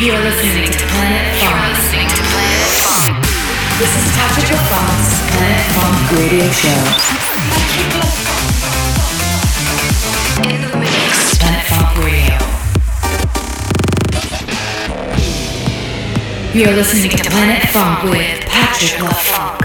You're listening to Planet Funk. This is Patrick Planet Funk Radio Show. In the mix, Planet Funk Radio. You're listening to Planet Funk with Patrick LaFont.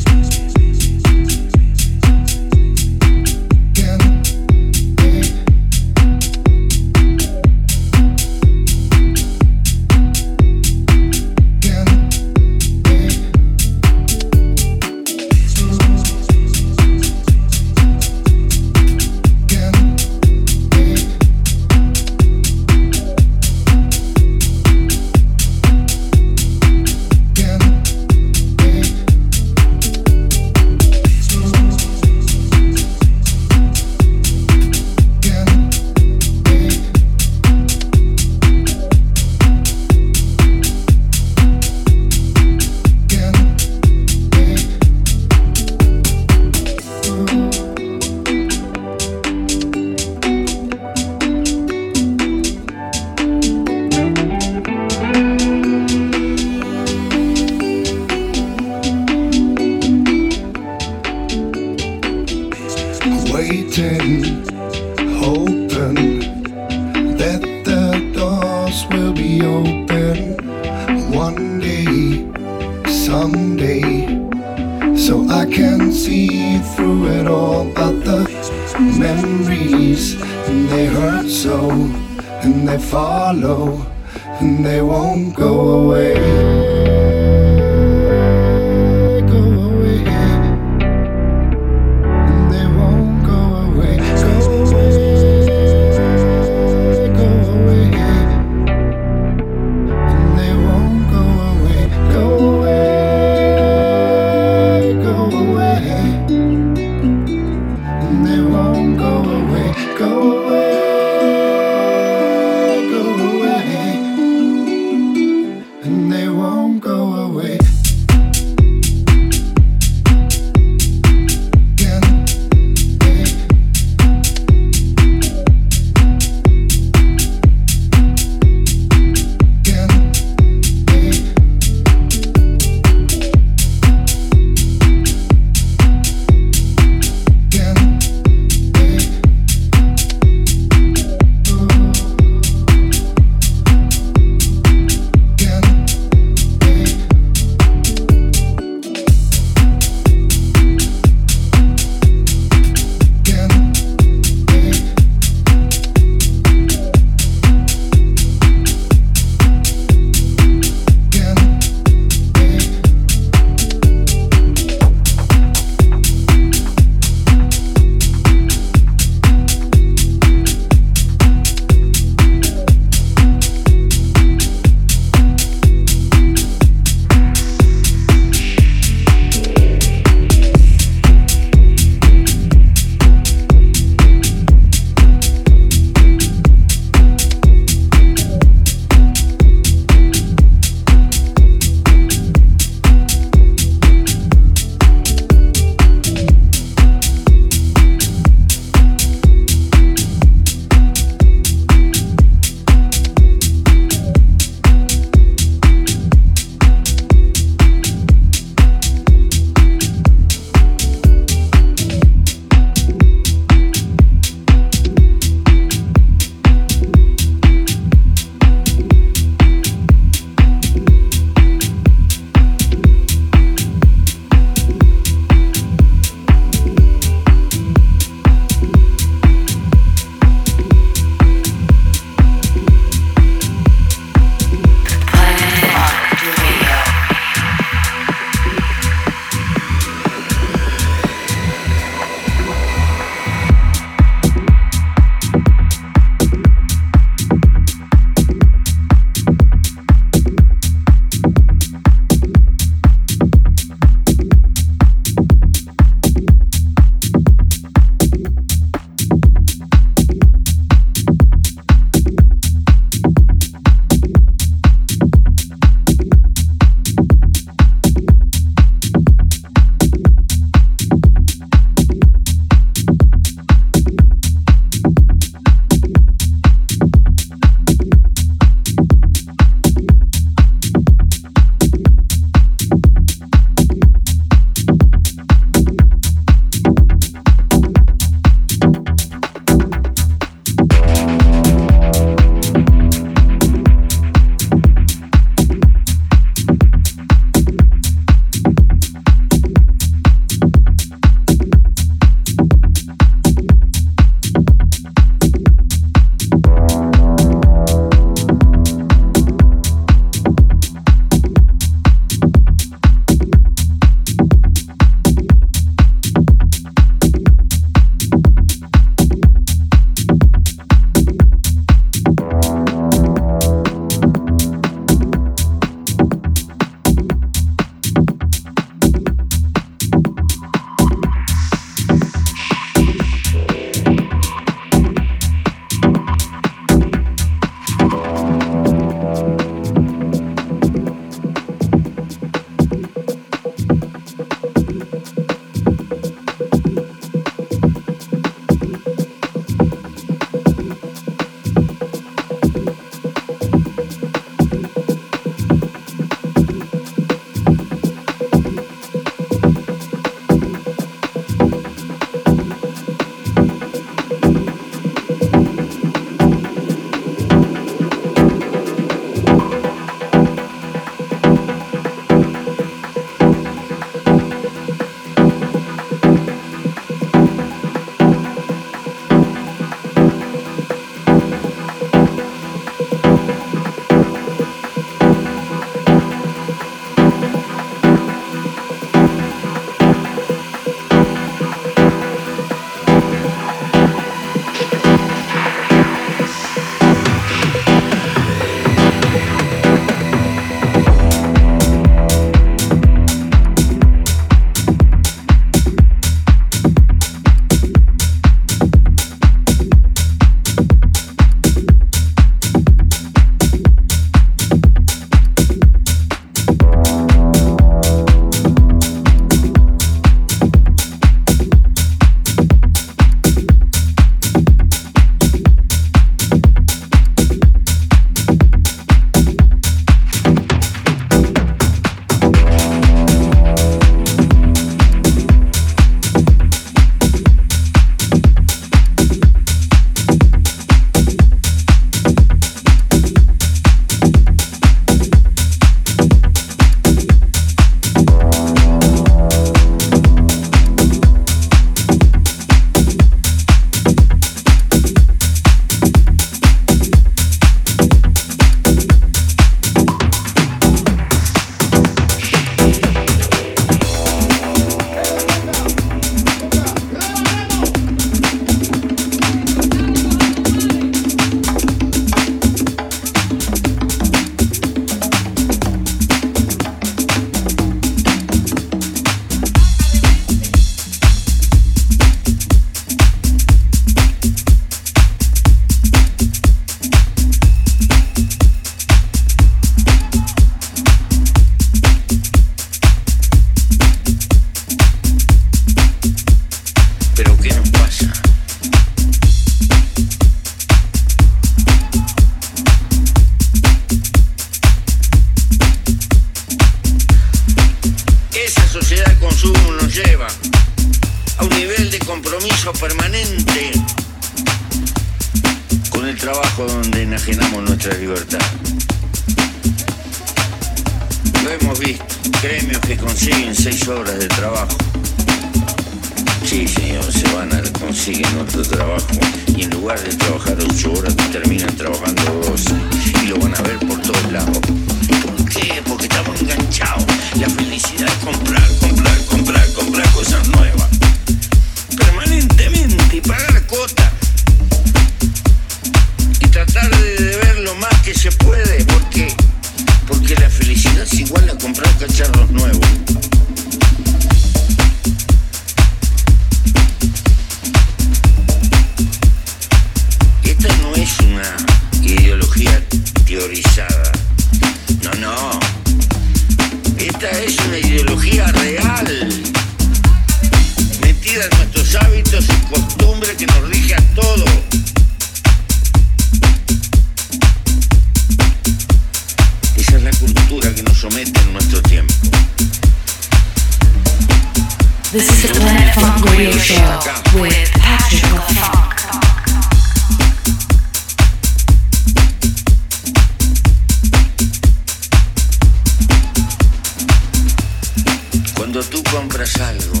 Algo,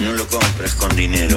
no lo compras con dinero,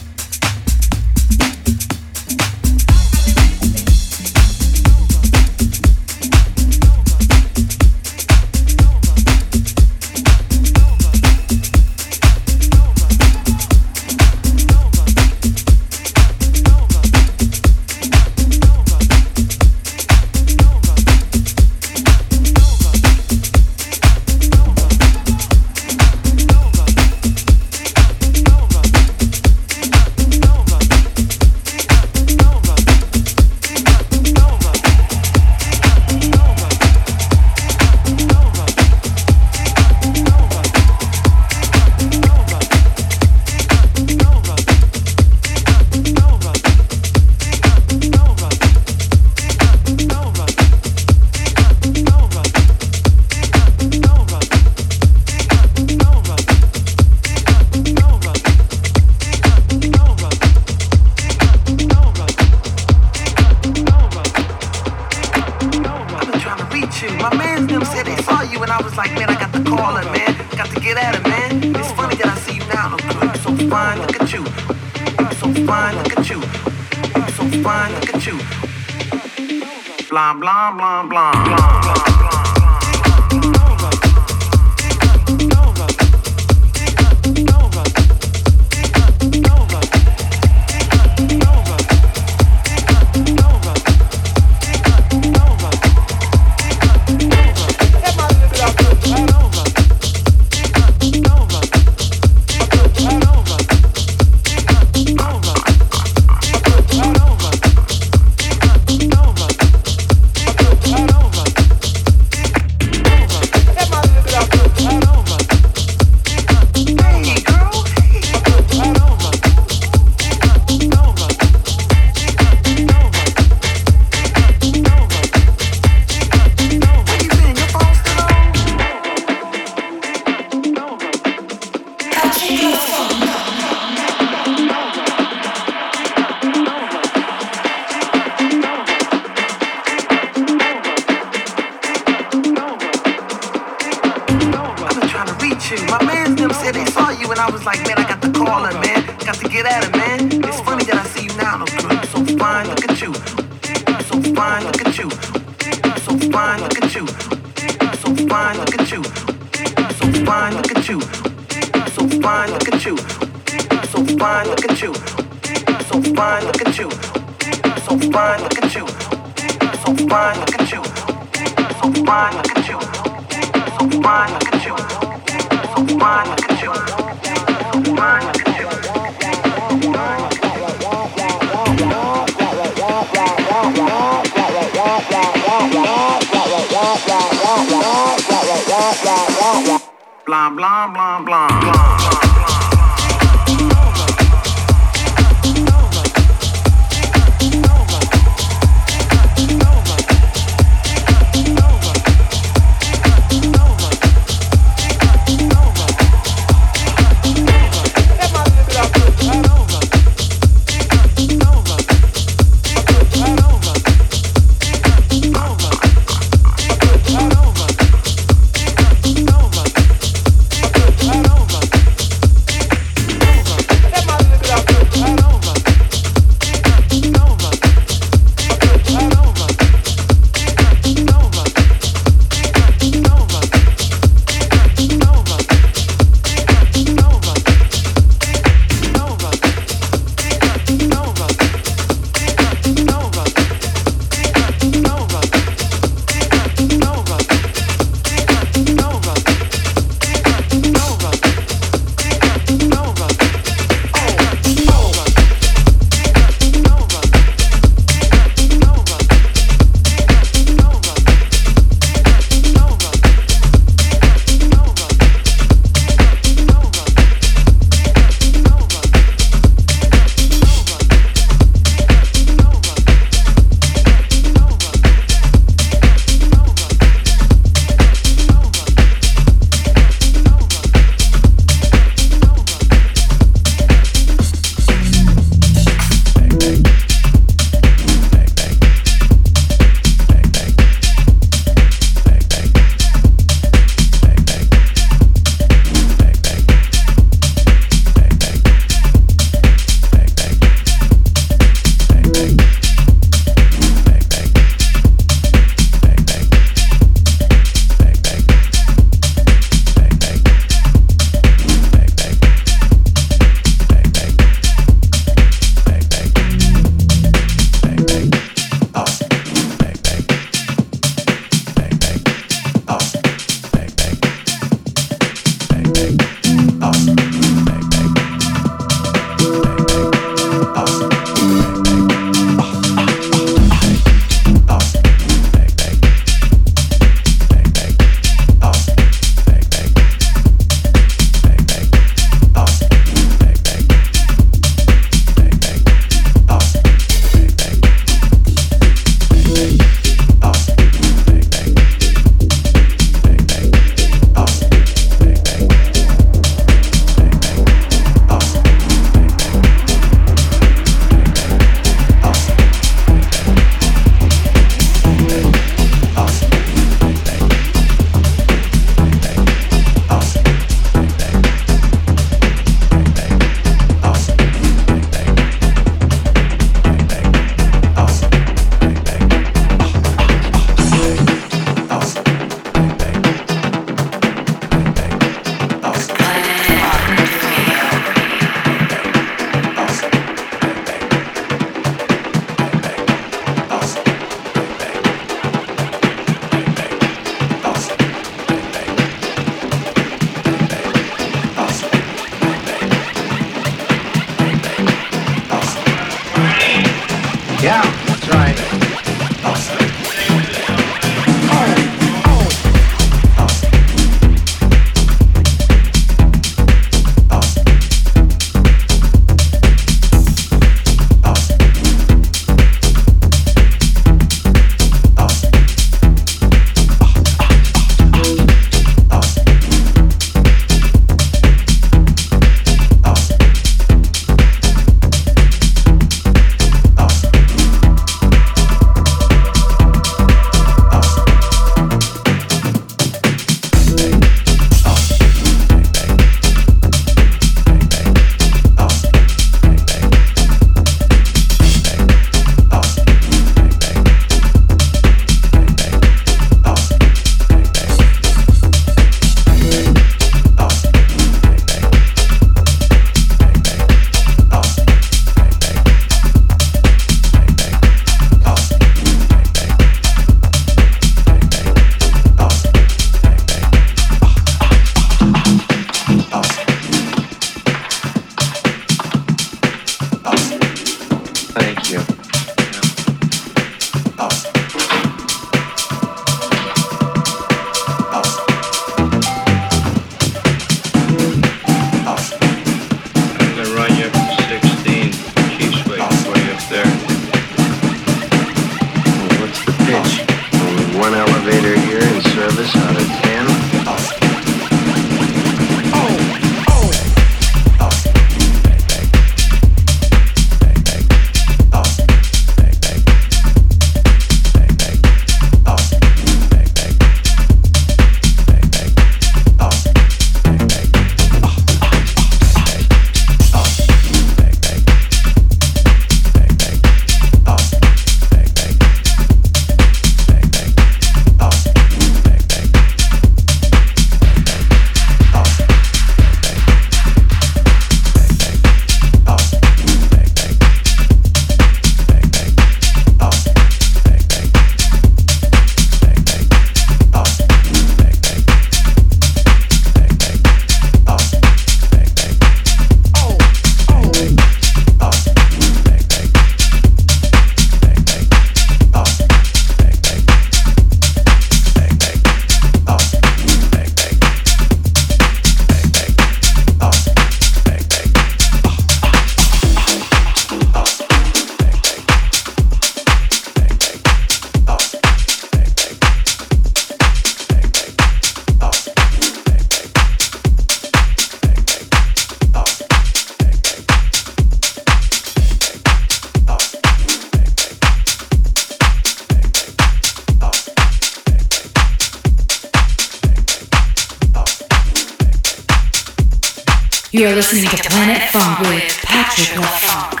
You're listening to Planet Funk with Patrick LaFunk.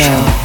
Show.